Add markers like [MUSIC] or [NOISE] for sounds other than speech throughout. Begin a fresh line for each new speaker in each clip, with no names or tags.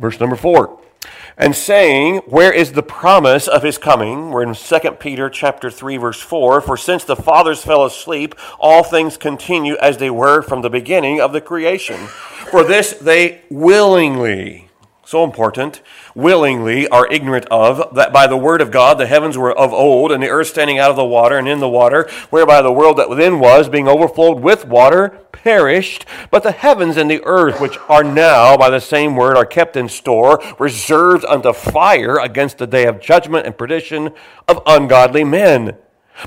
Verse number 4 and saying, Where is the promise of his coming? We're in 2 Peter chapter 3, verse 4. For since the fathers fell asleep, all things continue as they were from the beginning of the creation. For this they willingly so important, willingly are ignorant of, that by the word of God the heavens were of old, and the earth standing out of the water and in the water, whereby the world that within was, being overflowed with water, perished. But the heavens and the earth, which are now by the same word, are kept in store, reserved unto fire against the day of judgment and perdition of ungodly men.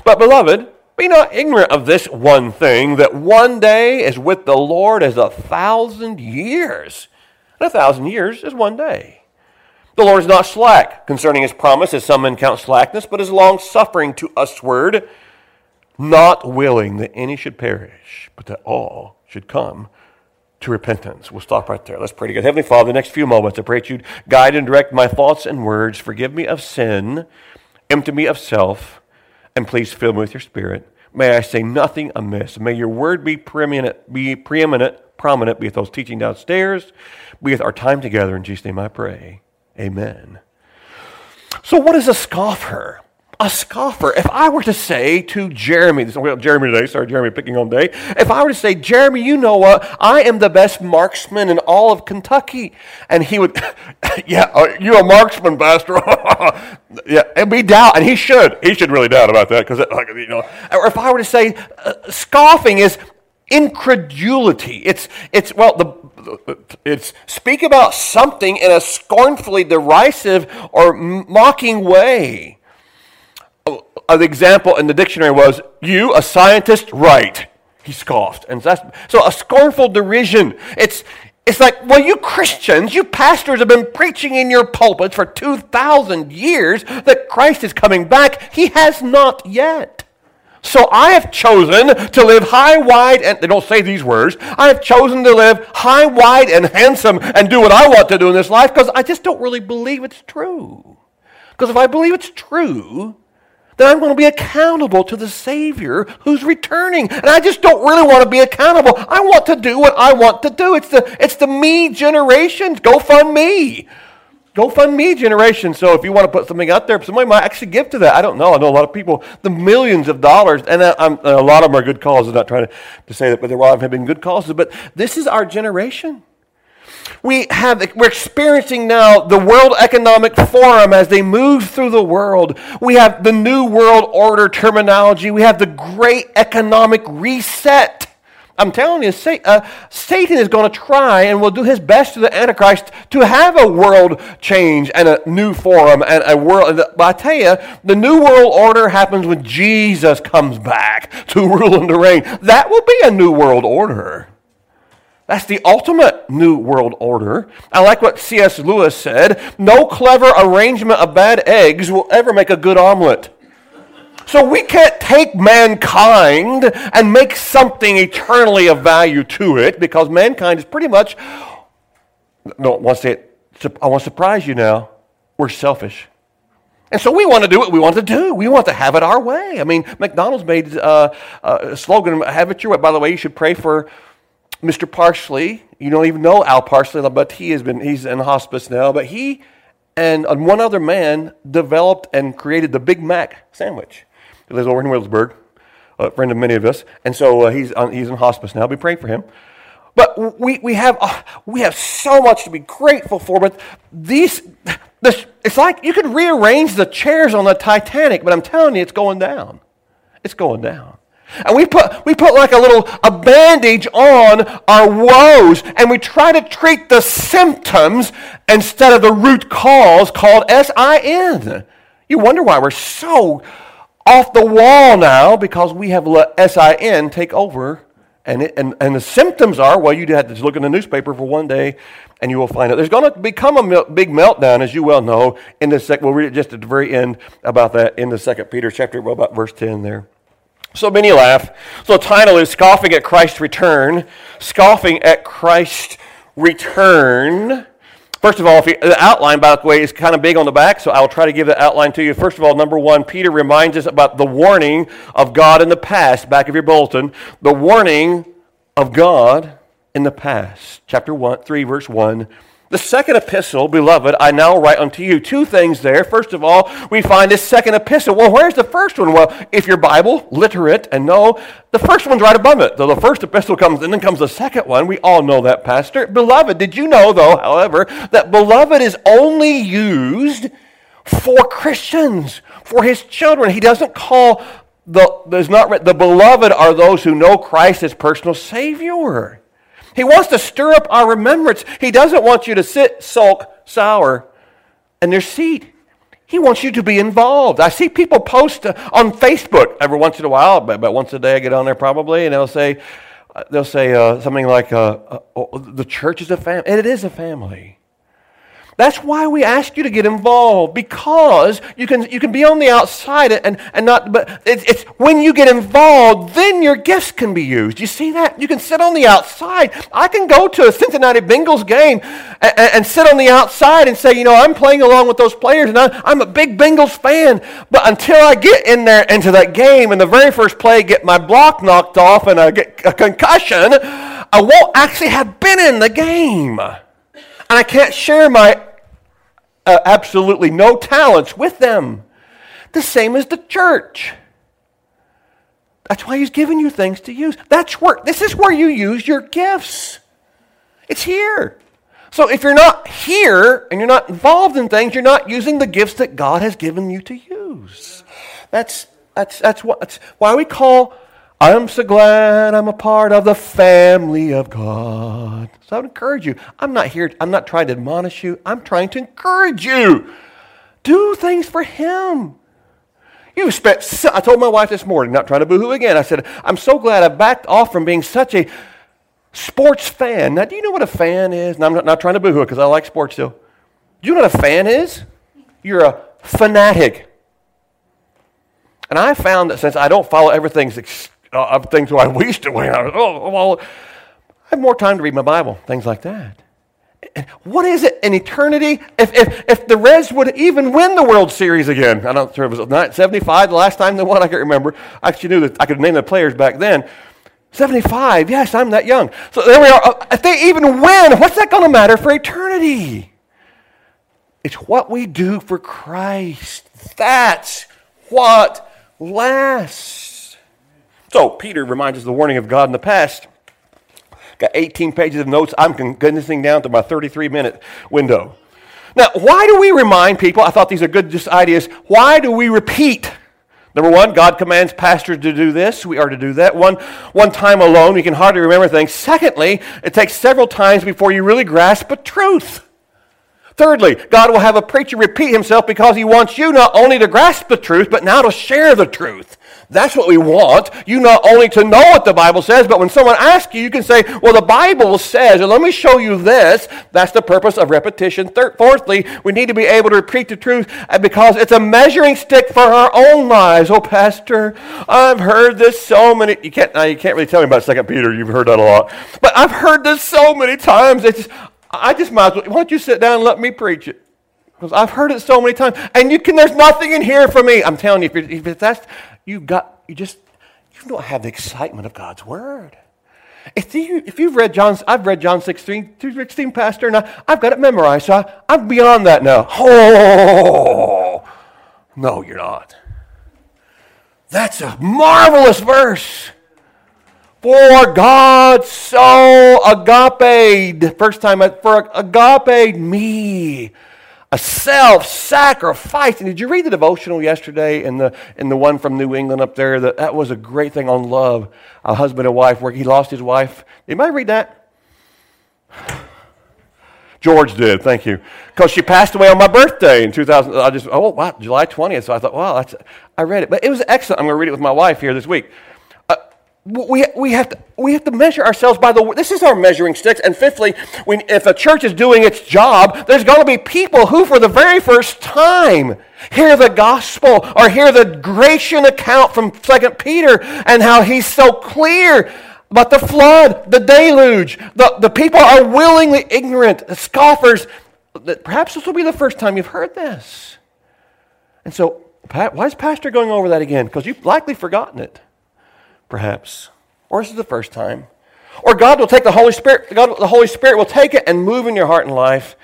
But, beloved, be not ignorant of this one thing, that one day is with the Lord as a thousand years and a thousand years is one day. The Lord is not slack concerning his promise, as some men count slackness, but is long suffering to usward, not willing that any should perish, but that all should come to repentance. We'll stop right there. Let's pray together. Heavenly Father, the next few moments, I pray that you'd guide and direct my thoughts and words. Forgive me of sin, empty me of self, and please fill me with your spirit. May I say nothing amiss. May your word be preeminent, be preeminent, prominent, be it those teaching downstairs, be with our time together. In Jesus' name I pray. Amen. So, what is a scoffer? A scoffer. If I were to say to Jeremy, this is Jeremy today, sorry, Jeremy picking on day. If I were to say, Jeremy, you know what? I am the best marksman in all of Kentucky. And he would, [LAUGHS] yeah, uh, you a marksman, Pastor. [LAUGHS] yeah, and be doubt, and he should. He should really doubt about that because, like, you know. Or if I were to say, uh, scoffing is incredulity. It's, it's well, the, it's speak about something in a scornfully derisive or mocking way. An example in the dictionary was, You, a scientist, right. He scoffed. And that's, so a scornful derision. It's, it's like, well, you Christians, you pastors have been preaching in your pulpits for 2,000 years that Christ is coming back. He has not yet. So I have chosen to live high, wide, and they don't say these words. I have chosen to live high, wide, and handsome and do what I want to do in this life because I just don't really believe it's true. Because if I believe it's true, then I'm going to be accountable to the Savior who's returning. And I just don't really want to be accountable. I want to do what I want to do. It's the, it's the me generation. Go fund me. GoFundMe generation. So if you want to put something out there, somebody might actually give to that. I don't know. I know a lot of people, the millions of dollars, and uh, a lot of them are good causes. I'm not trying to, to say that, but a lot of them have been good causes. But this is our generation. We have, we're experiencing now the World Economic Forum as they move through the world. We have the New World Order terminology. We have the Great Economic Reset. I'm telling you, uh, Satan is going to try and will do his best to the Antichrist to have a world change and a new forum and a world. But I tell you, the new world order happens when Jesus comes back to [LAUGHS] rule and to reign. That will be a new world order. That's the ultimate new world order. I like what C.S. Lewis said no clever arrangement of bad eggs will ever make a good omelet. So we can't take mankind and make something eternally of value to it because mankind is pretty much, no, I want to say it, I want to surprise you now, we're selfish. And so we want to do what we want to do. We want to have it our way. I mean, McDonald's made uh, a slogan, have it your way. By the way, you should pray for Mr. Parsley. You don't even know Al Parsley, but he has been, he's in hospice now. But he and one other man developed and created the Big Mac sandwich. He lives over in Williamsburg, a friend of many of us. And so uh, he's, on, he's in hospice now. Be praying for him. But we, we, have, uh, we have so much to be grateful for. But these, this, it's like you could rearrange the chairs on the Titanic, but I'm telling you, it's going down. It's going down. And we put, we put like a little a bandage on our woes and we try to treat the symptoms instead of the root cause called S-I-N. You wonder why we're so off the wall now because we have let SIN take over. And, it, and, and the symptoms are, well, you had to look in the newspaper for one day and you will find out. There's going to become a big meltdown, as you well know, in the second, we'll read it just at the very end about that in the second Peter chapter, well, about verse 10 there. So many laugh. So title is Scoffing at Christ's Return. Scoffing at Christ's Return. First of all, you, the outline, by the way, is kind of big on the back, so I'll try to give the outline to you. First of all, number one, Peter reminds us about the warning of God in the past, back of your bulletin. The warning of God in the past. Chapter one, 3, verse 1. The second epistle, beloved, I now write unto you. Two things there. First of all, we find this second epistle. Well, where's the first one? Well, if you're Bible literate and know, the first one's right above it. So the first epistle comes, and then comes the second one. We all know that, Pastor. Beloved, did you know, though, however, that beloved is only used for Christians, for his children. He doesn't call the, there's not, the beloved are those who know Christ as personal Savior. He wants to stir up our remembrance. He doesn't want you to sit, sulk, sour in your seat. He wants you to be involved. I see people post uh, on Facebook every once in a while, about once a day I get on there probably, and they'll say, uh, they'll say uh, something like, uh, uh oh, the church is a family. And it is a family. That's why we ask you to get involved because you can, you can be on the outside and, and not, but it's, it's when you get involved, then your gifts can be used. You see that? You can sit on the outside. I can go to a Cincinnati Bengals game and, and sit on the outside and say, you know, I'm playing along with those players and I, I'm a big Bengals fan. But until I get in there into that game and the very first play, get my block knocked off and I get a concussion, I won't actually have been in the game and I can't share my uh, absolutely no talents with them. The same as the church. That's why he's given you things to use. That's where this is where you use your gifts. It's here. So if you're not here and you're not involved in things, you're not using the gifts that God has given you to use. That's that's that's what that's why we call I'm so glad I'm a part of the family of God. So I would encourage you. I'm not here, I'm not trying to admonish you, I'm trying to encourage you. Do things for Him. You spent, so, I told my wife this morning, not trying to boohoo again, I said, I'm so glad I backed off from being such a sports fan. Now, do you know what a fan is? And I'm not, not trying to boohoo because I like sports still. Do you know what a fan is? You're a fanatic. And I found that since I don't follow everything's uh, things I used to when I was, oh, well, I have more time to read my Bible, things like that. What is it in eternity? If, if, if the Reds would even win the World Series again, I don't know if it was 75 the last time they won, I can't remember. I actually knew that I could name the players back then. 75, yes, I'm that young. So there we are. Uh, if they even win, what's that going to matter for eternity? It's what we do for Christ. That's what lasts. So, Peter reminds us of the warning of God in the past. Got 18 pages of notes. I'm condensing down to my 33 minute window. Now, why do we remind people? I thought these are good just ideas. Why do we repeat? Number one, God commands pastors to do this. We are to do that. One, one time alone, you can hardly remember things. Secondly, it takes several times before you really grasp a truth. Thirdly, God will have a preacher repeat himself because he wants you not only to grasp the truth, but now to share the truth. That's what we want. You not only to know what the Bible says, but when someone asks you, you can say, Well, the Bible says, and let me show you this. That's the purpose of repetition. Third, fourthly, we need to be able to repeat the truth uh, because it's a measuring stick for our own lives. Oh, Pastor, I've heard this so many. You can't, you can't really tell me about Second Peter. You've heard that a lot. But I've heard this so many times. It's, I just might as well, why don't you sit down and let me preach it? Because I've heard it so many times. And you can, there's nothing in here for me. I'm telling you, if, if that's, you got, you just, you don't have the excitement of God's Word. If, you, if you've read John, I've read John 16, 16 Pastor, and I, have got it memorized, so I, I'm beyond that now. Oh, no, you're not. That's a marvelous verse. For God so agape, first time, for agape me a self-sacrifice. And did you read the devotional yesterday and the and the one from New England up there? That, that was a great thing on love, a husband and wife, where he lost his wife. Did anybody read that? [SIGHS] George did, thank you. Because she passed away on my birthday in 2000. I just, oh, wow, July 20th. So I thought, wow, that's, I read it. But it was excellent. I'm going to read it with my wife here this week we, we, have to, we have to measure ourselves by the this is our measuring sticks. And fifthly when, if a church is doing its job there's going to be people who for the very first time hear the gospel or hear the Gratian account from Second peter and how he's so clear. About the flood the deluge the, the people are willingly ignorant the scoffers perhaps this will be the first time you've heard this. And so why is pastor going over that again? Because you've likely forgotten it perhaps. Or this is the first time. Or God will take the Holy Spirit, God, the Holy Spirit will take it and move in your heart and life.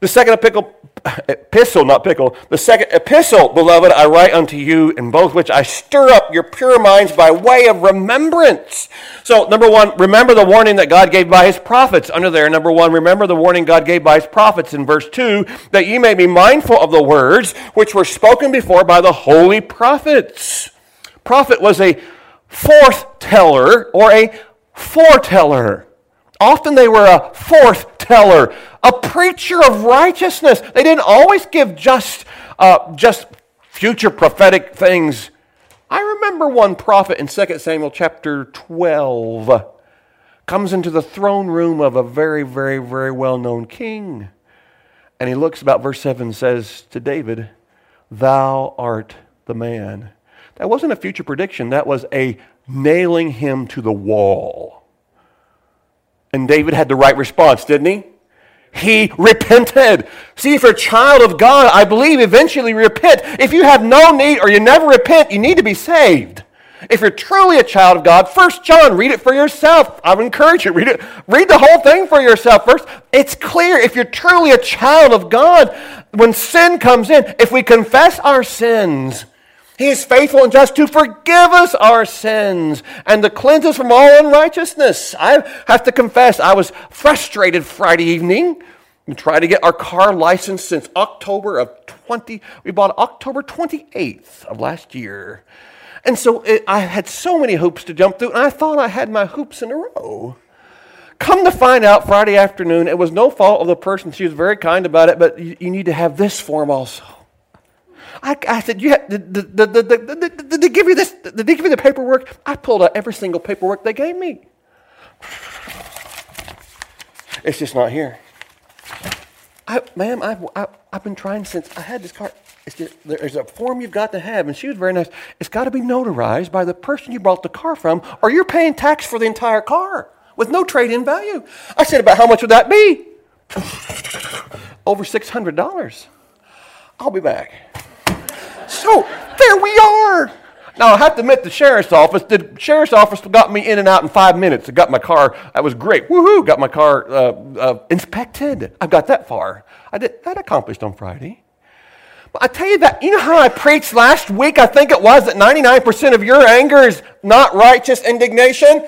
The second epistle, not pickle, the second epistle, beloved, I write unto you, in both which I stir up your pure minds by way of remembrance. So, number one, remember the warning that God gave by his prophets. Under there, number one, remember the warning God gave by his prophets in verse two, that ye may be mindful of the words which were spoken before by the holy prophets. Prophet was a forth-teller or a foreteller. Often they were a forth teller, a preacher of righteousness. They didn't always give just, uh, just future prophetic things. I remember one prophet in 2 Samuel chapter 12 comes into the throne room of a very, very, very well known king. And he looks about verse 7 and says to David, Thou art the man. That wasn't a future prediction, that was a nailing him to the wall. And David had the right response, didn't he? He repented. See, if you're a child of God, I believe eventually repent. If you have no need or you never repent, you need to be saved. If you're truly a child of God, First John, read it for yourself. I would encourage you, read it. Read the whole thing for yourself first. It's clear if you're truly a child of God, when sin comes in, if we confess our sins, he is faithful and just to forgive us our sins and to cleanse us from all unrighteousness. I have to confess, I was frustrated Friday evening. We tried to get our car license since October of 20, we bought October 28th of last year. And so it, I had so many hoops to jump through, and I thought I had my hoops in a row. Come to find out Friday afternoon, it was no fault of the person. She was very kind about it, but you, you need to have this form also. I, I said, you have, did, did, did, did, did they give you this? Did they give you the paperwork? I pulled out every single paperwork they gave me. It's just not here. I, ma'am, I've, I, I've been trying since I had this car. Just, there's a form you've got to have, and she was very nice. It's got to be notarized by the person you bought the car from, or you're paying tax for the entire car with no trade in value. I said, About how much would that be? [LAUGHS] Over $600. I'll be back. So there we are. Now I have to admit, the sheriff's office, the sheriff's office got me in and out in five minutes. I got my car. That was great. Woohoo! Got my car uh, uh, inspected. I've got that far. I did that accomplished on Friday. But I tell you that, you know how I preached last week? I think it was that 99% of your anger is not righteous indignation.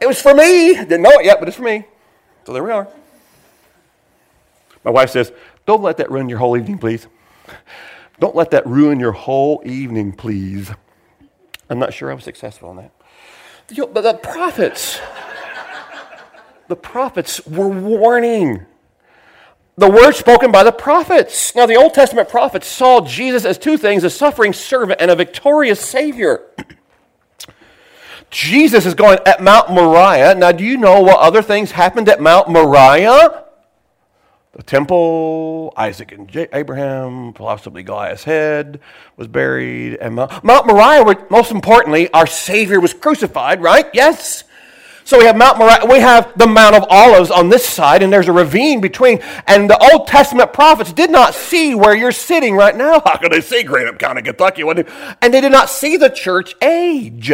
It was for me. Didn't know it yet, but it's for me. So there we are. My wife says, don't let that ruin your whole evening, please. Don't let that ruin your whole evening, please. I'm not sure I was successful in that. But the prophets, the prophets were warning. The word spoken by the prophets. Now, the Old Testament prophets saw Jesus as two things a suffering servant and a victorious Savior. Jesus is going at Mount Moriah. Now, do you know what other things happened at Mount Moriah? The temple, Isaac and J- Abraham, possibly Goliath's head was buried, and Mount, Mount Moriah, most importantly, our Savior was crucified, right? Yes. So we have Mount Moriah, we have the Mount of Olives on this side, and there's a ravine between. And the Old Testament prophets did not see where you're sitting right now. How could they see Greenup County, Kentucky? And they did not see the church age.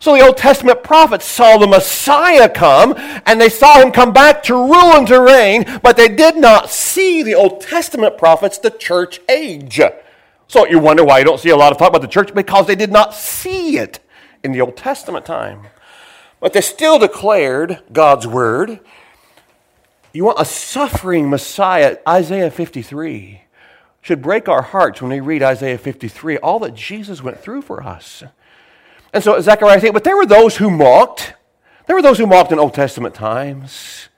So the Old Testament prophets saw the Messiah come, and they saw him come back to rule and to reign, but they did not see the Old Testament prophets, the church age. So you wonder why you don't see a lot of talk about the church? Because they did not see it in the Old Testament time. But they still declared God's word. You want a suffering Messiah, Isaiah 53 should break our hearts when we read Isaiah 53, all that Jesus went through for us. And so Zechariah said, but there were those who mocked. There were those who mocked in Old Testament times.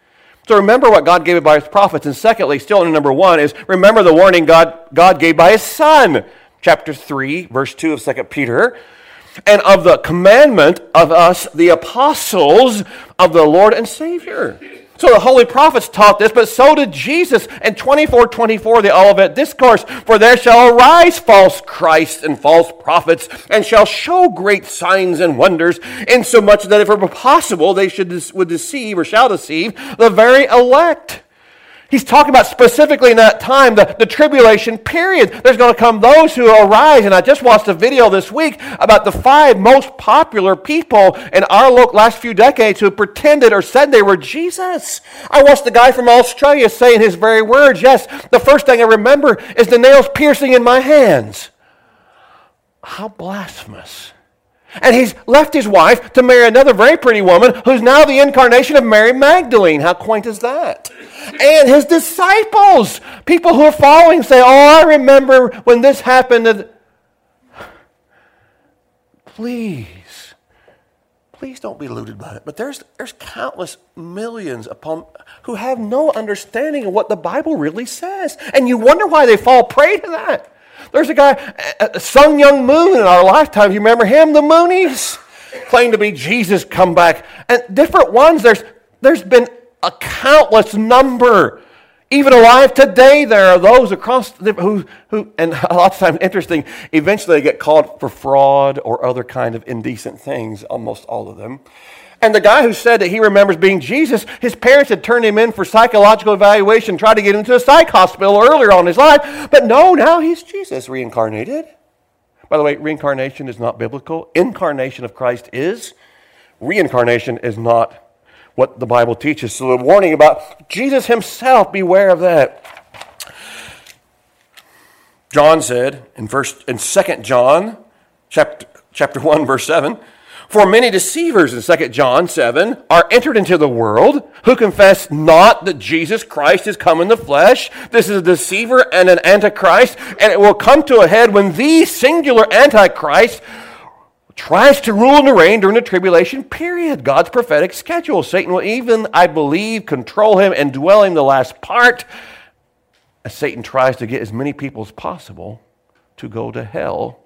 So remember what God gave by his prophets. And secondly, still in number one, is remember the warning God, God gave by his son. Chapter 3, verse 2 of 2 Peter. And of the commandment of us, the apostles of the Lord and Savior. So the holy prophets taught this, but so did Jesus in 24 24, the Olivet Discourse. For there shall arise false Christs and false prophets, and shall show great signs and wonders, insomuch that if it were possible, they should would deceive or shall deceive the very elect. He's talking about specifically in that time, the, the tribulation period. There's going to come those who arise. And I just watched a video this week about the five most popular people in our last few decades who pretended or said they were Jesus. I watched the guy from Australia say in his very words. Yes, the first thing I remember is the nails piercing in my hands. How blasphemous. And he's left his wife to marry another very pretty woman who's now the incarnation of Mary Magdalene. How quaint is that? And his disciples, people who are following, say, Oh, I remember when this happened. Please, please don't be deluded by it. But there's, there's countless millions upon who have no understanding of what the Bible really says. And you wonder why they fall prey to that. There's a guy, Sun Myung Moon in our lifetime. You remember him, the Moonies? Claimed to be Jesus come back. And different ones, there's, there's been a countless number. Even alive today, there are those across the, who, who, and a lot of times, interesting, eventually they get called for fraud or other kind of indecent things, almost all of them. And the guy who said that he remembers being Jesus, his parents had turned him in for psychological evaluation, tried to get him to a psych hospital earlier on in his life. But no, now he's Jesus reincarnated. By the way, reincarnation is not biblical. Incarnation of Christ is. Reincarnation is not what the Bible teaches. So the warning about Jesus himself, beware of that. John said in first in 2 John chapter, chapter 1 verse 7 for many deceivers in 2 John 7 are entered into the world who confess not that Jesus Christ is come in the flesh. This is a deceiver and an antichrist, and it will come to a head when the singular antichrist tries to rule and reign during the tribulation period, God's prophetic schedule. Satan will even, I believe, control him and dwell in the last part as Satan tries to get as many people as possible to go to hell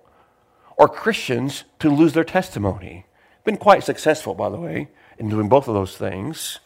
or Christians to lose their testimony. Been quite successful, by the way, in doing both of those things.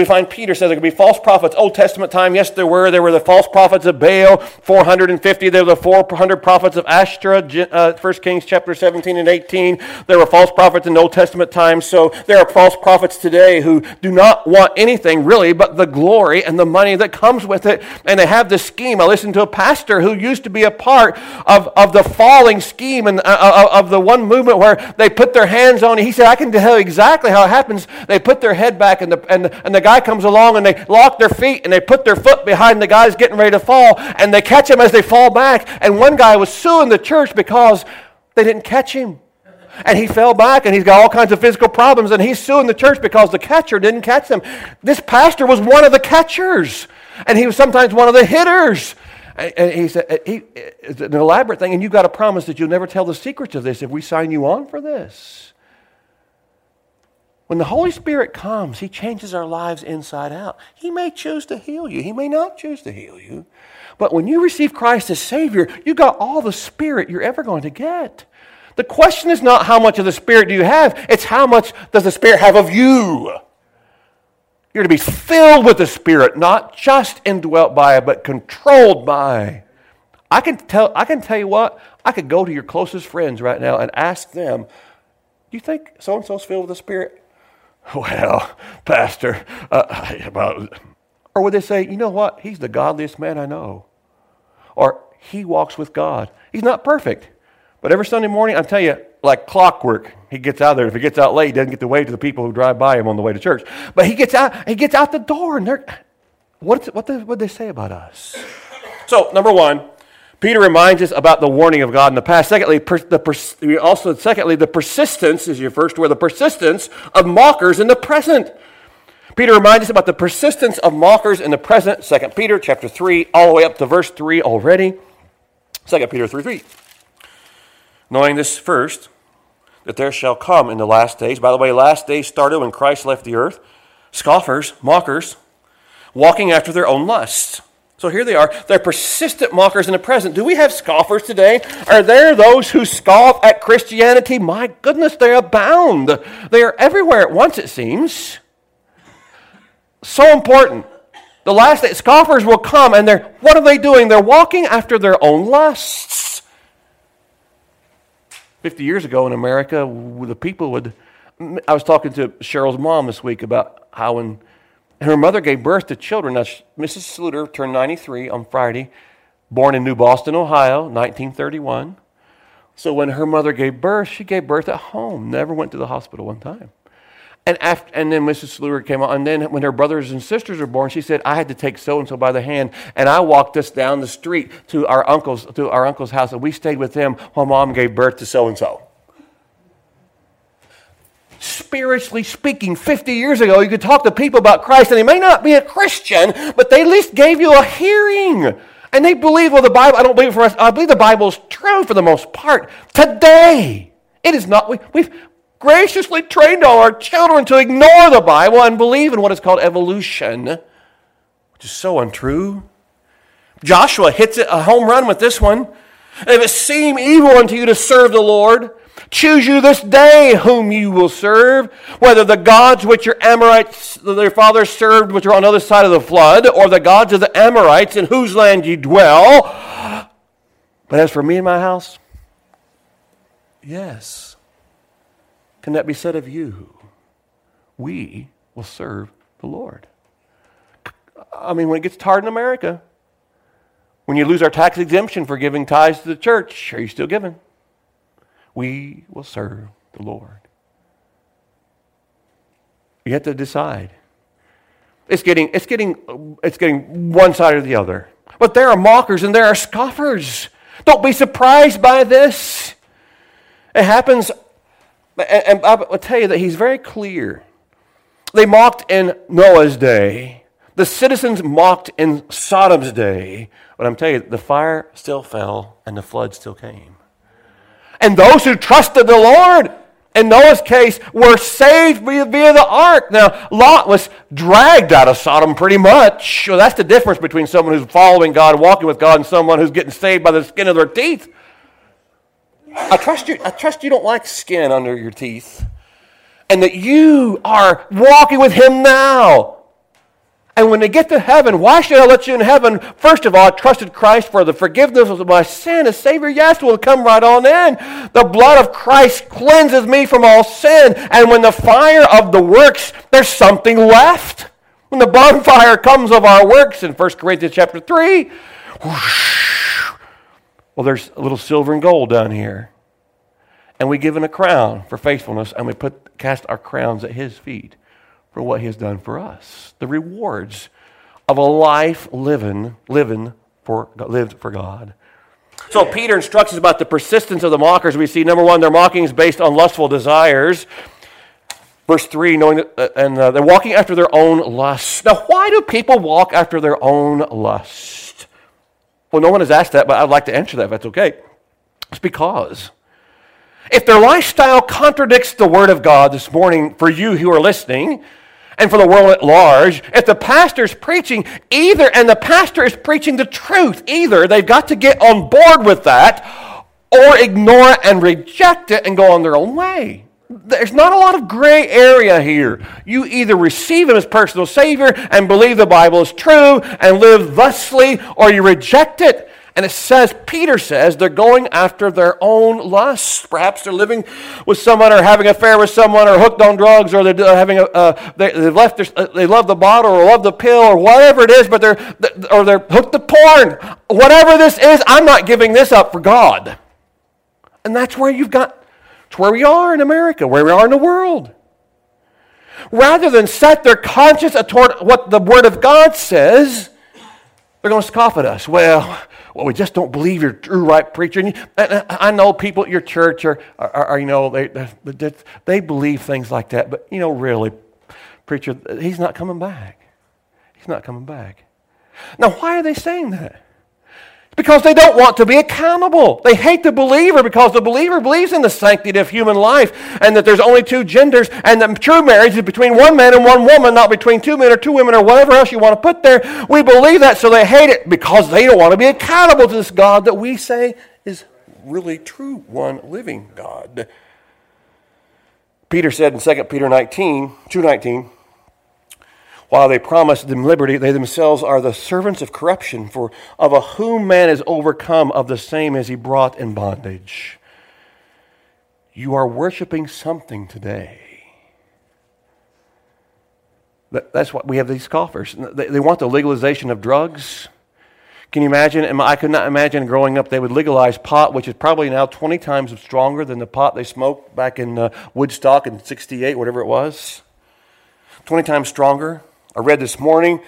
We find Peter says there could be false prophets. Old Testament time, yes, there were. There were the false prophets of Baal, 450. There were the 400 prophets of Ashtoreth, uh, 1 Kings chapter 17 and 18. There were false prophets in Old Testament times. So there are false prophets today who do not want anything really but the glory and the money that comes with it. And they have this scheme. I listened to a pastor who used to be a part of, of the falling scheme and uh, uh of the one movement where they put their hands on it. He said, I can tell you exactly how it happens. They put their head back and the, and the, and the the guy comes along and they lock their feet and they put their foot behind the guy's getting ready to fall and they catch him as they fall back. And one guy was suing the church because they didn't catch him. And he fell back and he's got all kinds of physical problems and he's suing the church because the catcher didn't catch them. This pastor was one of the catchers and he was sometimes one of the hitters. And he said, he, it's an elaborate thing, and you've got to promise that you'll never tell the secrets of this if we sign you on for this. When the Holy Spirit comes, He changes our lives inside out. He may choose to heal you, He may not choose to heal you. But when you receive Christ as Savior, you got all the Spirit you're ever going to get. The question is not how much of the Spirit do you have, it's how much does the Spirit have of you. You're to be filled with the Spirit, not just indwelt by but controlled by. I can tell, I can tell you what, I could go to your closest friends right now and ask them, Do you think so and so's filled with the Spirit? Well, Pastor, uh, about. Or would they say, you know what? He's the godliest man I know. Or he walks with God. He's not perfect. But every Sunday morning, I tell you, like clockwork, he gets out there. If he gets out late, he doesn't get to wave to the people who drive by him on the way to church. But he gets out, he gets out the door, and they're, what, what, what they say about us? So, number one, Peter reminds us about the warning of God in the past. Secondly, per, the, also secondly, the persistence is your first word, the persistence of mockers in the present. Peter reminds us about the persistence of mockers in the present. Second Peter chapter 3, all the way up to verse 3 already. Second Peter 3 3. Knowing this first, that there shall come in the last days. By the way, last days started when Christ left the earth. Scoffers, mockers, walking after their own lusts so here they are. They're persistent mockers in the present. Do we have scoffers today? Are there those who scoff at Christianity? My goodness, they abound. They are everywhere at once, it seems. So important. The last day, scoffers will come and they're, what are they doing? They're walking after their own lusts. 50 years ago in America, the people would. I was talking to Cheryl's mom this week about how in Her mother gave birth to children. Now, Mrs. Sluter turned 93 on Friday, born in New Boston, Ohio, 1931. So when her mother gave birth, she gave birth at home, never went to the hospital one time. And, after, and then Mrs. Sluter came on. And then when her brothers and sisters were born, she said, I had to take so and so by the hand. And I walked us down the street to our uncle's, to our uncle's house. And we stayed with them while mom gave birth to so and so. Spiritually speaking, 50 years ago, you could talk to people about Christ, and they may not be a Christian, but they at least gave you a hearing. And they believe, well, the Bible, I don't believe for us, I believe the Bible is true for the most part. Today, it is not. We, we've, graciously trained all our children to ignore the Bible and believe in what is called evolution, which is so untrue. Joshua hits it a home run with this one. If it seem evil unto you to serve the Lord, choose you this day whom you will serve, whether the gods which your Amorites, their fathers served, which are on the other side of the flood, or the gods of the Amorites in whose land ye dwell. But as for me and my house, yes can that be said of you? We will serve the Lord. I mean, when it gets hard in America, when you lose our tax exemption for giving tithes to the church, are you still giving? We will serve the Lord. You have to decide. It's getting, it's getting, it's getting one side or the other. But there are mockers and there are scoffers. Don't be surprised by this. It happens and I will tell you that he's very clear. They mocked in Noah's day. The citizens mocked in Sodom's day. But I'm telling you, the fire still fell and the flood still came. And those who trusted the Lord, in Noah's case, were saved via, via the ark. Now, Lot was dragged out of Sodom pretty much. So that's the difference between someone who's following God, walking with God, and someone who's getting saved by the skin of their teeth. I trust you. I trust you don't like skin under your teeth, and that you are walking with Him now. And when they get to heaven, why should I let you in heaven? First of all, I trusted Christ for the forgiveness of my sin as Savior. Yes, will come right on in. The blood of Christ cleanses me from all sin. And when the fire of the works, there's something left. When the bonfire comes of our works in 1 Corinthians chapter 3, whoosh, well, there's a little silver and gold down here. And we give him a crown for faithfulness, and we put, cast our crowns at his feet for what he has done for us. The rewards of a life living, living for, lived for God. So Peter instructs us about the persistence of the mockers. We see number one, their mocking is based on lustful desires. Verse three, knowing that, uh, and uh, they're walking after their own lusts. Now, why do people walk after their own lusts? Well, no one has asked that, but I'd like to answer that if that's okay. It's because if their lifestyle contradicts the Word of God this morning for you who are listening, and for the world at large, if the pastor's preaching either, and the pastor is preaching the truth, either they've got to get on board with that or ignore it and reject it and go on their own way. There's not a lot of gray area here. You either receive Him as personal Savior and believe the Bible is true and live thusly, or you reject it. And it says, Peter says, they're going after their own lusts. Perhaps they're living with someone or having an affair with someone or hooked on drugs or they're having a, uh, they, have left their, uh, they love the bottle or love the pill or whatever it is, but they're, or they're hooked to porn. Whatever this is, I'm not giving this up for God. And that's where you've got it's where we are in America, where we are in the world. Rather than set their conscience toward what the Word of God says, they're going to scoff at us. Well, well, we just don't believe you're a true, right preacher. And I know people at your church are, are, are you know, they, they, they believe things like that. But, you know, really, preacher, he's not coming back. He's not coming back. Now, why are they saying that? Because they don't want to be accountable. They hate the believer because the believer believes in the sanctity of human life and that there's only two genders and that true marriage is between one man and one woman, not between two men or two women or whatever else you want to put there. We believe that, so they hate it because they don't want to be accountable to this God that we say is really true, one living God. Peter said in 2 Peter 19, 219, while they promise them liberty, they themselves are the servants of corruption, for of a whom man is overcome, of the same is he brought in bondage. You are worshiping something today. That's what we have these scoffers. They want the legalization of drugs. Can you imagine? I could not imagine growing up they would legalize pot, which is probably now 20 times stronger than the pot they smoked back in uh, Woodstock in 68, whatever it was. 20 times stronger. I read this morning,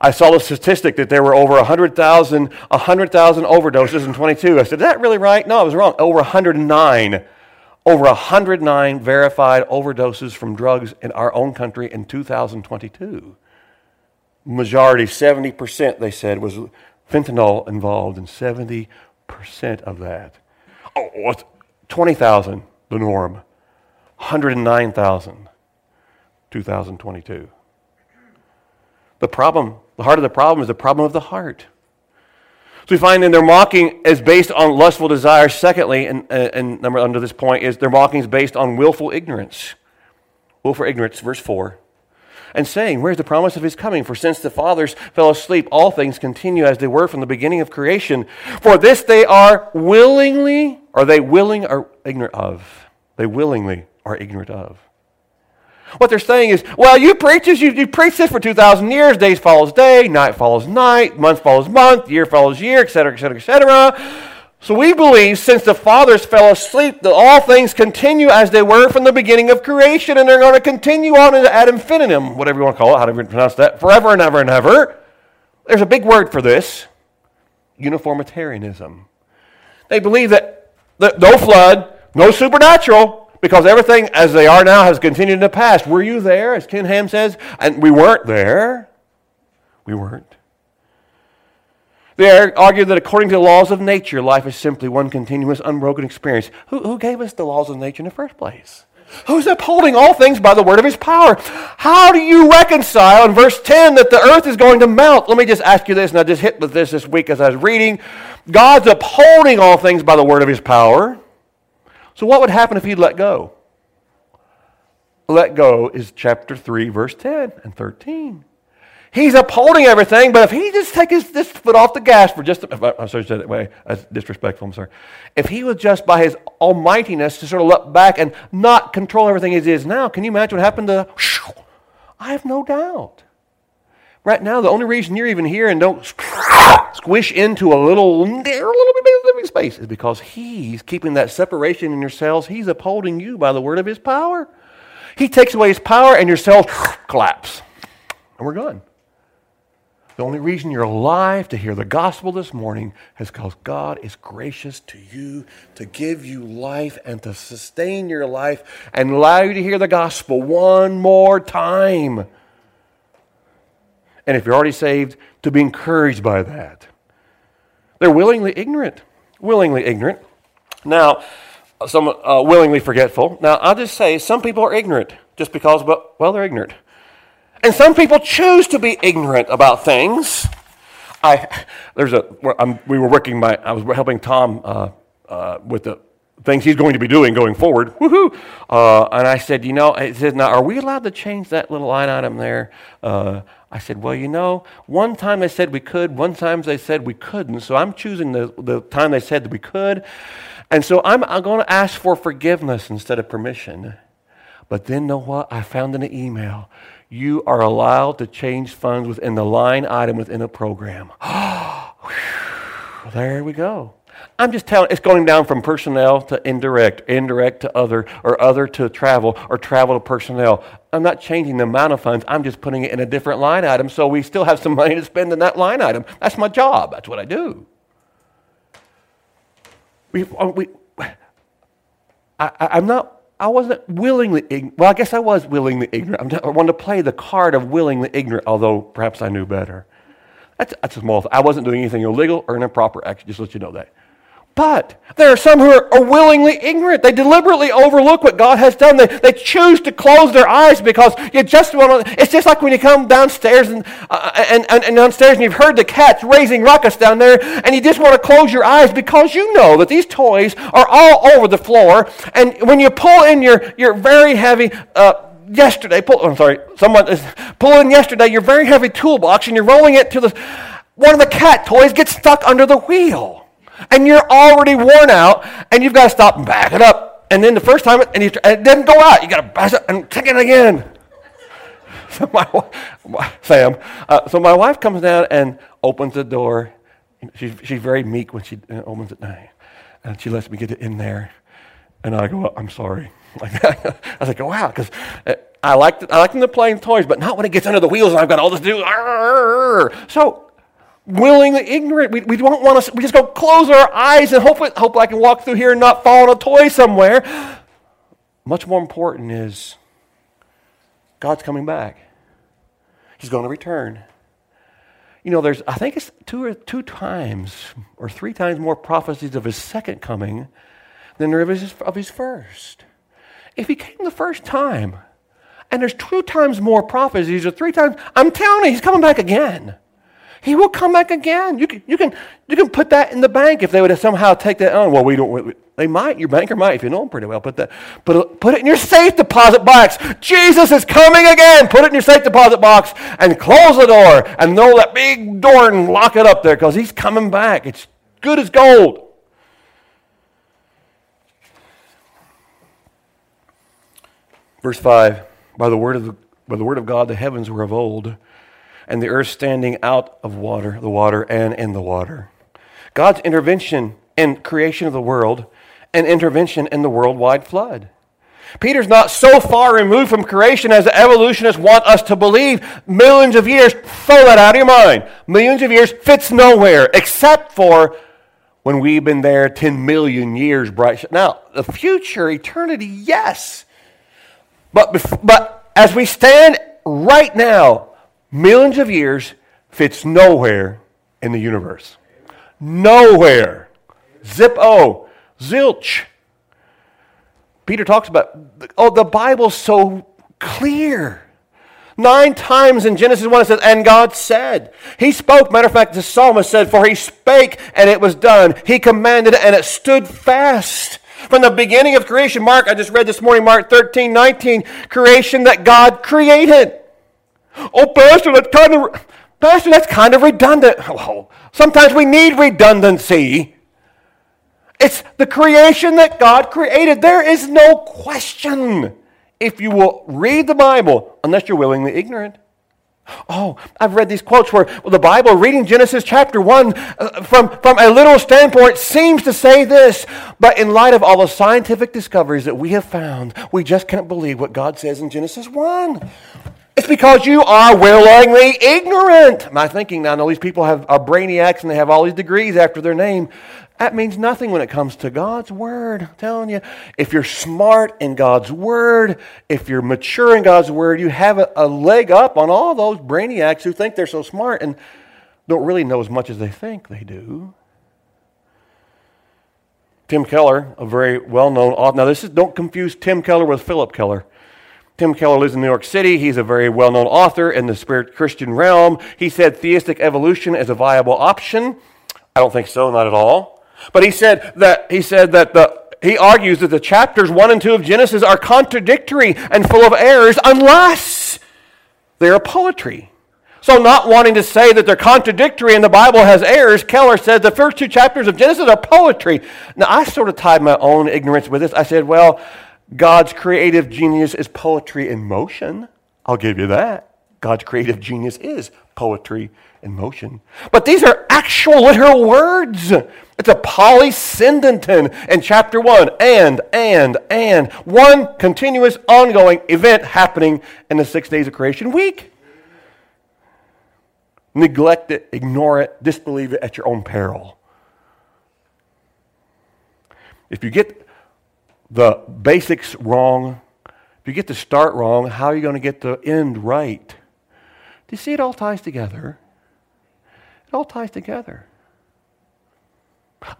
I saw the statistic that there were over 100,000 100,000 overdoses in 22. I said, is that really right? No, I was wrong. Over 109 over 109 verified overdoses from drugs in our own country in 2022. Majority, 70%, they said, was fentanyl involved, and 70% of that. Oh, 20,000, the norm. 109,000, 2022. The problem, the heart of the problem is the problem of the heart. So we find in their mocking is based on lustful desire. Secondly, and, uh, and number under this point is their mocking is based on willful ignorance. Willful ignorance, verse 4. And saying, Where's the promise of his coming? For since the fathers fell asleep, all things continue as they were from the beginning of creation. For this they are willingly, are they willing or ignorant of? They willingly are ignorant of. What they're saying is, well, you preachers, you, you preach this for 2,000 years. Days follows day, night follows night, month follows month, year follows year, etc., etc., etc. So we believe since the fathers fell asleep that all things continue as they were from the beginning of creation, and they're going to continue on ad infinitum, whatever you want to call it, how do you pronounce that, forever and ever and ever. There's a big word for this uniformitarianism. They believe that no flood, no supernatural, because everything as they are now has continued in the past. Were you there, as Ken Ham says? And we weren't there. We weren't. They argue that according to the laws of nature, life is simply one continuous, unbroken experience. Who, who gave us the laws of nature in the first place? Who's upholding all things by the word of his power? How do you reconcile in verse 10 that the earth is going to melt? Let me just ask you this, and I just hit with this this week as I was reading. God's upholding all things by the word of his power. So, what would happen if he'd let go? Let go is chapter 3, verse 10 and 13. He's upholding everything, but if he just take his this foot off the gas for just, a, I'm sorry that way, that's disrespectful, I'm sorry. If he was just by his almightiness to sort of look back and not control everything as it is now, can you imagine what happened to, I have no doubt. Right now, the only reason you're even here and don't squish into a little, little bit of space is because He's keeping that separation in your cells. He's upholding you by the word of His power. He takes away His power, and your cells [SNIFFS] collapse. And we're gone. The only reason you're alive to hear the gospel this morning is because God is gracious to you to give you life and to sustain your life and allow you to hear the gospel one more time. And if you're already saved, to be encouraged by that. They're willingly ignorant. Willingly ignorant. Now, some uh, willingly forgetful. Now, I'll just say some people are ignorant just because, well, well, they're ignorant. And some people choose to be ignorant about things. I, there's a, I'm, we were working my, I was helping Tom uh, uh, with the things he's going to be doing going forward. Woohoo! Uh, and I said, you know, I said, now, are we allowed to change that little line item there? I said, well, you know, one time they said we could, one time they said we couldn't. So I'm choosing the, the time they said that we could. And so I'm, I'm going to ask for forgiveness instead of permission. But then, know what? I found in an email you are allowed to change funds within the line item within a program. [GASPS] there we go. I'm just telling, it's going down from personnel to indirect, indirect to other, or other to travel, or travel to personnel. I'm not changing the amount of funds. I'm just putting it in a different line item so we still have some [LAUGHS] money to spend in that line item. That's my job. That's what I do. We, uh, we, I, I'm not I wasn't willingly. Well, I guess I was willingly ignorant. I wanted to play the card of willingly ignorant, although perhaps I knew better. That's, that's a small thing. I wasn't doing anything illegal or an improper. Actually, just let you know that. But there are some who are, willingly ignorant. They deliberately overlook what God has done. They, they choose to close their eyes because you just want to. It's just like when you come downstairs and, uh, and, and, and, downstairs and you've heard the cats raising ruckus down there and you just want to close your eyes because you know that these toys are all over the floor. And when you pull in your, your very heavy. Uh, yesterday, pull, I'm sorry, someone [LAUGHS] is pulling yesterday your very heavy toolbox and you're rolling it to the one of the cat toys gets stuck under the wheel and you're already worn out, and you've got to stop and back it up. And then the first time, it, and, you, and it didn't go out. You got to back it and take it again. [LAUGHS] so my, Sam, uh, so my wife comes down and opens the door. She's, she's very meek when she uh, opens it, and she lets me get it in there. And I go, I'm sorry. [LAUGHS] Like I was like, wow, because uh, I like I like them to play toys, but not when it gets under the wheels and I've got all this to do. So willingly ignorant. We, we don't want to. We just go close our eyes and hope hope I can walk through here and not fall on a toy somewhere. Much more important is God's coming back. He's going to return. You know, there's I think it's two or two times or three times more prophecies of his second coming than there is of his first. If he came the first time, and there's two times more prophecies or three times, I'm telling you, he's coming back again. He will come back again. You can, you can, you can put that in the bank if they would somehow take that on. Well, we don't. We, they might. Your banker might, if you know him pretty well. Put that. Put, put it in your safe deposit box. Jesus is coming again. Put it in your safe deposit box and close the door and know that big door and lock it up there because he's coming back. It's good as gold. Verse five. By the word of the, by the word of God, the heavens were of old and the earth standing out of water, the water, and in the water. God's intervention in creation of the world and intervention in the worldwide flood. Peter's not so far removed from creation as the evolutionists want us to believe. Millions of years, throw that out of your mind. Millions of years fits nowhere except for when we've been there 10 million years bright. Now, the future, eternity, yes. But, but as we stand right now, millions of years fits nowhere in the universe. Nowhere. Zip O. Zilch. Peter talks about, oh, the Bible's so clear. Nine times in Genesis 1 it says, and God said. He spoke. Matter of fact, the psalmist said, for he spake and it was done. He commanded and it stood fast. From the beginning of creation, Mark, I just read this morning, Mark 13, 19, creation that God created. Oh, Pastor, that's kind of, Pastor, that's kind of redundant. Oh, sometimes we need redundancy. It's the creation that God created. There is no question if you will read the Bible, unless you're willingly ignorant. Oh, I've read these quotes where well, the Bible, reading Genesis chapter 1 uh, from, from a literal standpoint, seems to say this, but in light of all the scientific discoveries that we have found, we just can't believe what God says in Genesis 1. It's because you are willingly ignorant. My thinking now, I know these people have, are brainiacs and they have all these degrees after their name. That means nothing when it comes to God's Word. I'm telling you, if you're smart in God's Word, if you're mature in God's Word, you have a, a leg up on all those brainiacs who think they're so smart and don't really know as much as they think they do. Tim Keller, a very well known author. Now, this is, don't confuse Tim Keller with Phillip Keller. Tim Keller lives in New York City. He's a very well known author in the spirit Christian realm. He said theistic evolution is a viable option. I don't think so, not at all. But he said that, he said that the, he argues that the chapters 1 and 2 of Genesis are contradictory and full of errors unless they are poetry. So, not wanting to say that they're contradictory and the Bible has errors, Keller said the first two chapters of Genesis are poetry. Now, I sort of tied my own ignorance with this. I said, well, God's creative genius is poetry in motion. I'll give you that. God's creative genius is poetry in motion. But these are actual literal words. It's a polysyndeton in chapter 1. And, and, and. One continuous, ongoing event happening in the six days of creation week. Neglect it, ignore it, disbelieve it at your own peril. If you get the basics wrong, if you get the start wrong, how are you going to get the end right? Do you see it all ties together? It all ties together.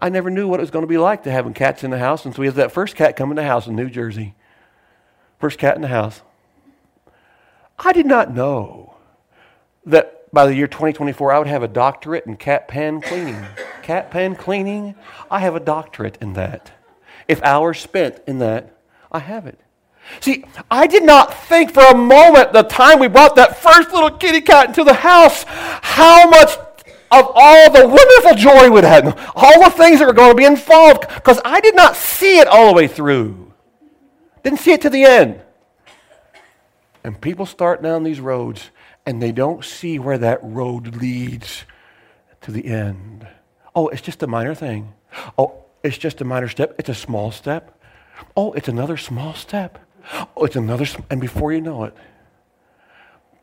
I never knew what it was going to be like to having cats in the house until we had that first cat come in the house in New Jersey. First cat in the house. I did not know that by the year 2024 I would have a doctorate in cat pan cleaning. cat pan cleaning? I have a doctorate in that. If hours spent in that, I have it. See, I did not think for a moment the time we brought that first little kitty cat into the house how much of all the wonderful joy we'd had, all the things that were going to be involved, because I did not see it all the way through. Didn't see it to the end. And people start down these roads and they don't see where that road leads to the end. Oh, it's just a minor thing. Oh, it's just a minor step. It's a small step. Oh, it's another small step. Oh, it's another, and before you know it,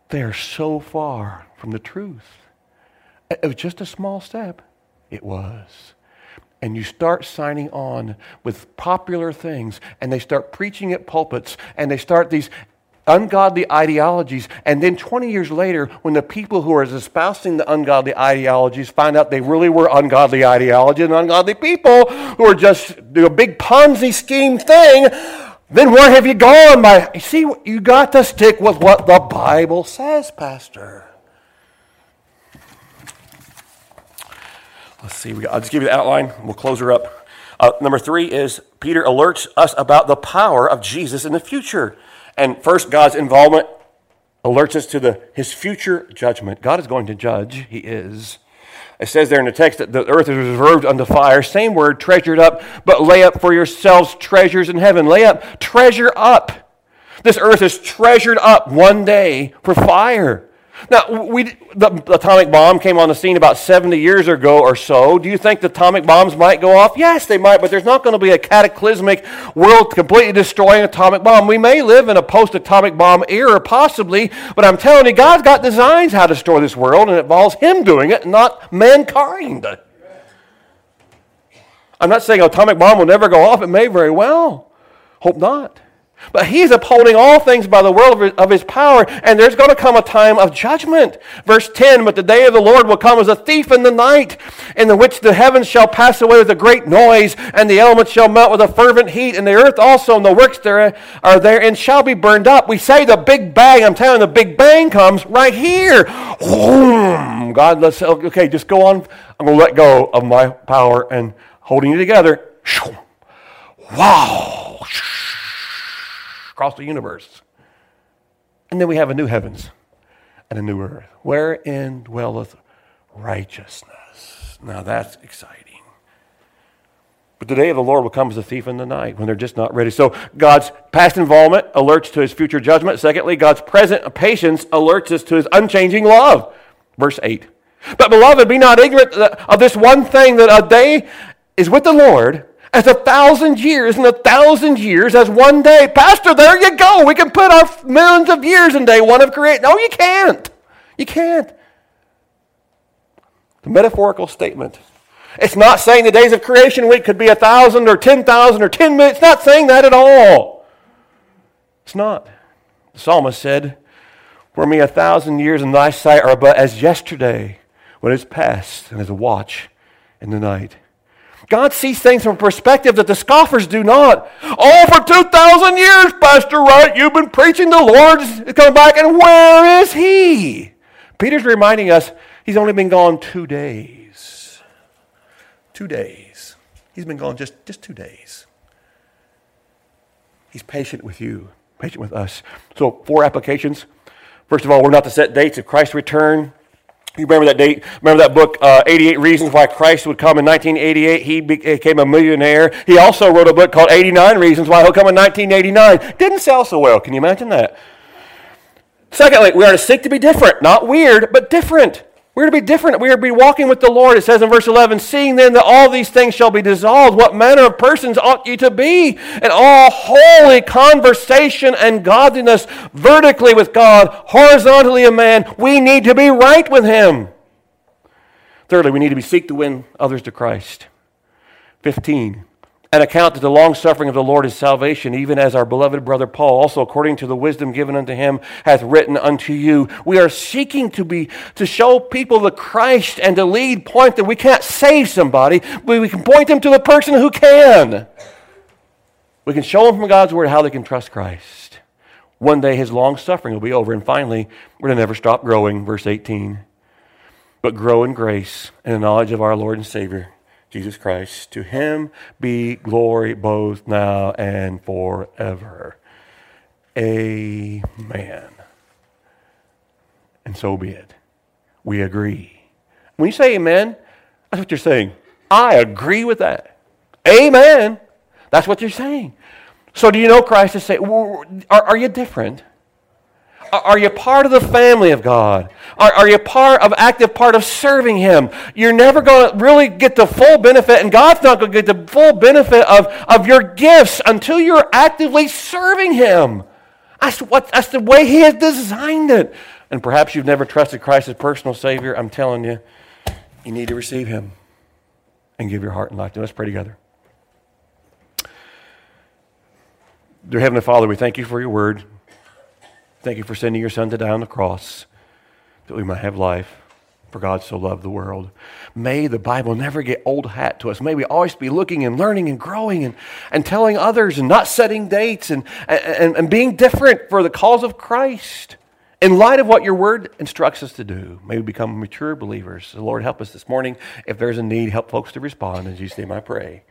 they are so far from the truth. It was just a small step. It was. And you start signing on with popular things, and they start preaching at pulpits, and they start these ungodly ideologies. And then 20 years later, when the people who are espousing the ungodly ideologies find out they really were ungodly ideologies and ungodly people who are just do a big Ponzi scheme thing, then where have you gone? You see, you got to stick with what the Bible says, Pastor. Let's see. I'll just give you the outline. We'll close her up. Uh, number three is Peter alerts us about the power of Jesus in the future. And first, God's involvement alerts us to the, his future judgment. God is going to judge. He is. It says there in the text that the earth is reserved unto fire. Same word, treasured up, but lay up for yourselves treasures in heaven. Lay up, treasure up. This earth is treasured up one day for fire. Now, we, the, the, atomic bomb came on the scene about 70 years ago or so. Do you think the atomic bombs might go off? Yes, they might, but there's not going to be a cataclysmic world completely destroying atomic bomb. We may live in a post atomic bomb era, possibly, but I'm telling you, God's got designs how to destroy this world, and it involves Him doing it, not mankind. I'm not saying atomic bomb will never go off. It may very well. Hope not. But he's upholding all things by the word of his power, and there's going to come a time of judgment. Verse 10 But the day of the Lord will come as a thief in the night, in the which the heavens shall pass away with a great noise, and the elements shall melt with a fervent heat, and the earth also and the works there are there, and shall be burned up. We say the big bang, I'm telling you, the big bang comes right here. God, let's, okay, just go on. I'm going to let go of my power and holding you together. Wow across the universe. And then we have a new heavens and a new earth, wherein dwelleth righteousness. Now that's exciting. But the day of the Lord will come as a thief in the night when they're just not ready. So God's past involvement alerts to his future judgment. Secondly, God's present patience alerts us to his unchanging love. Verse 8. But beloved, be not ignorant of this one thing that a day is with the Lord as a thousand years and a thousand years as one day. Pastor, there you go. We can put our millions of years in day one of creation. No, you can't. You can't. The metaphorical statement. It's not saying the days of creation week could be a thousand or ten thousand or ten minutes. It's not saying that at all. It's not. The psalmist said, For me a thousand years in thy sight are but as yesterday when it's past and as a watch in the night. God sees things from a perspective that the scoffers do not. Oh, for 2,000 years, Pastor Wright, you've been preaching the Lord is coming back, and where is he? Peter's reminding us he's only been gone two days. Two days. He's been gone just, just two days. He's patient with you, patient with us. So, four applications. First of all, we're not to set dates of Christ's return. You remember that date? Remember that book, uh, 88 Reasons Why Christ Would Come in 1988? He became a millionaire. He also wrote a book called 89 Reasons Why He'll Come in 1989. Didn't sell so well. Can you imagine that? Secondly, we are to seek to be different. Not weird, but different. We're to be different. We are to be walking with the Lord. It says in verse 11, Seeing then that all these things shall be dissolved, what manner of persons ought ye to be? And all holy conversation and godliness, vertically with God, horizontally a man. We need to be right with Him. Thirdly, we need to be seek to win others to Christ. 15 an account that the long suffering of the Lord is salvation, even as our beloved brother Paul, also according to the wisdom given unto him, hath written unto you. We are seeking to be to show people the Christ and to lead point that we can't save somebody, but we can point them to the person who can. We can show them from God's word how they can trust Christ. One day his long suffering will be over, and finally, we're to never stop growing. Verse 18. But grow in grace and the knowledge of our Lord and Savior Jesus Christ. To him be glory both now and forever. Amen. And so be it. We agree. When you say amen, that's what you're saying. I agree with that. Amen. That's what you're saying. So do you know Christ is saying, are, are you different? Are you part of the family of God? Are, are you part of active part of serving Him? You're never going to really get the full benefit, and God's not going to get the full benefit of, of your gifts until you're actively serving Him. That's, what, that's the way He has designed it. And perhaps you've never trusted Christ as personal Savior. I'm telling you, you need to receive Him and give your heart and life to Him. Let's pray together. Dear Heavenly Father, we thank you for your word. Thank you for sending your Son to die on the cross that we might have life. For God so loved the world. May the Bible never get old hat to us. May we always be looking and learning and growing and, and telling others and not setting dates and, and, and being different for the cause of Christ. In light of what your word instructs us to do, may we become mature believers. Lord, help us this morning. If there's a need, help folks to respond. In Jesus' name I pray.